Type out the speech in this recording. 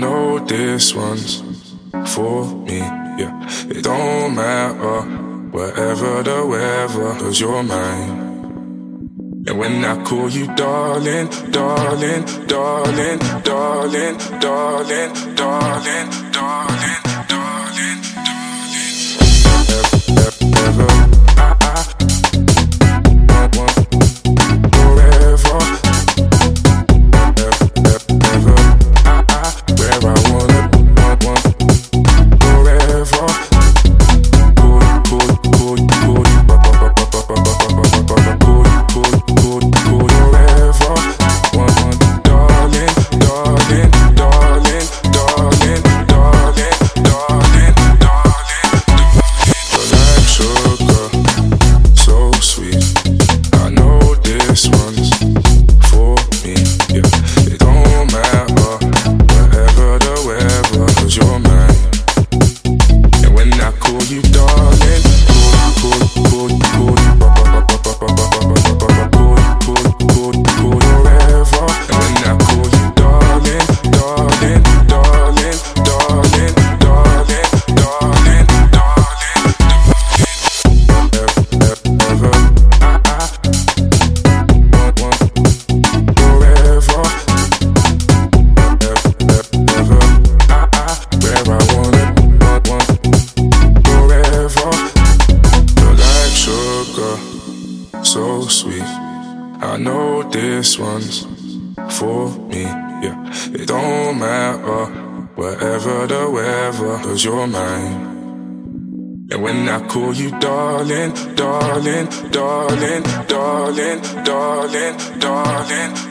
know this one's for me. Yeah, it don't matter wherever the weather, cause you're mine. And when I call you darling, darling, darling, darling, darling, darling, darling, darling. you done. I know this one's for me. Yeah, it don't matter wherever the weather, cause you're mine. And when I call you darling, darling, darling, darling, darling, darling, darling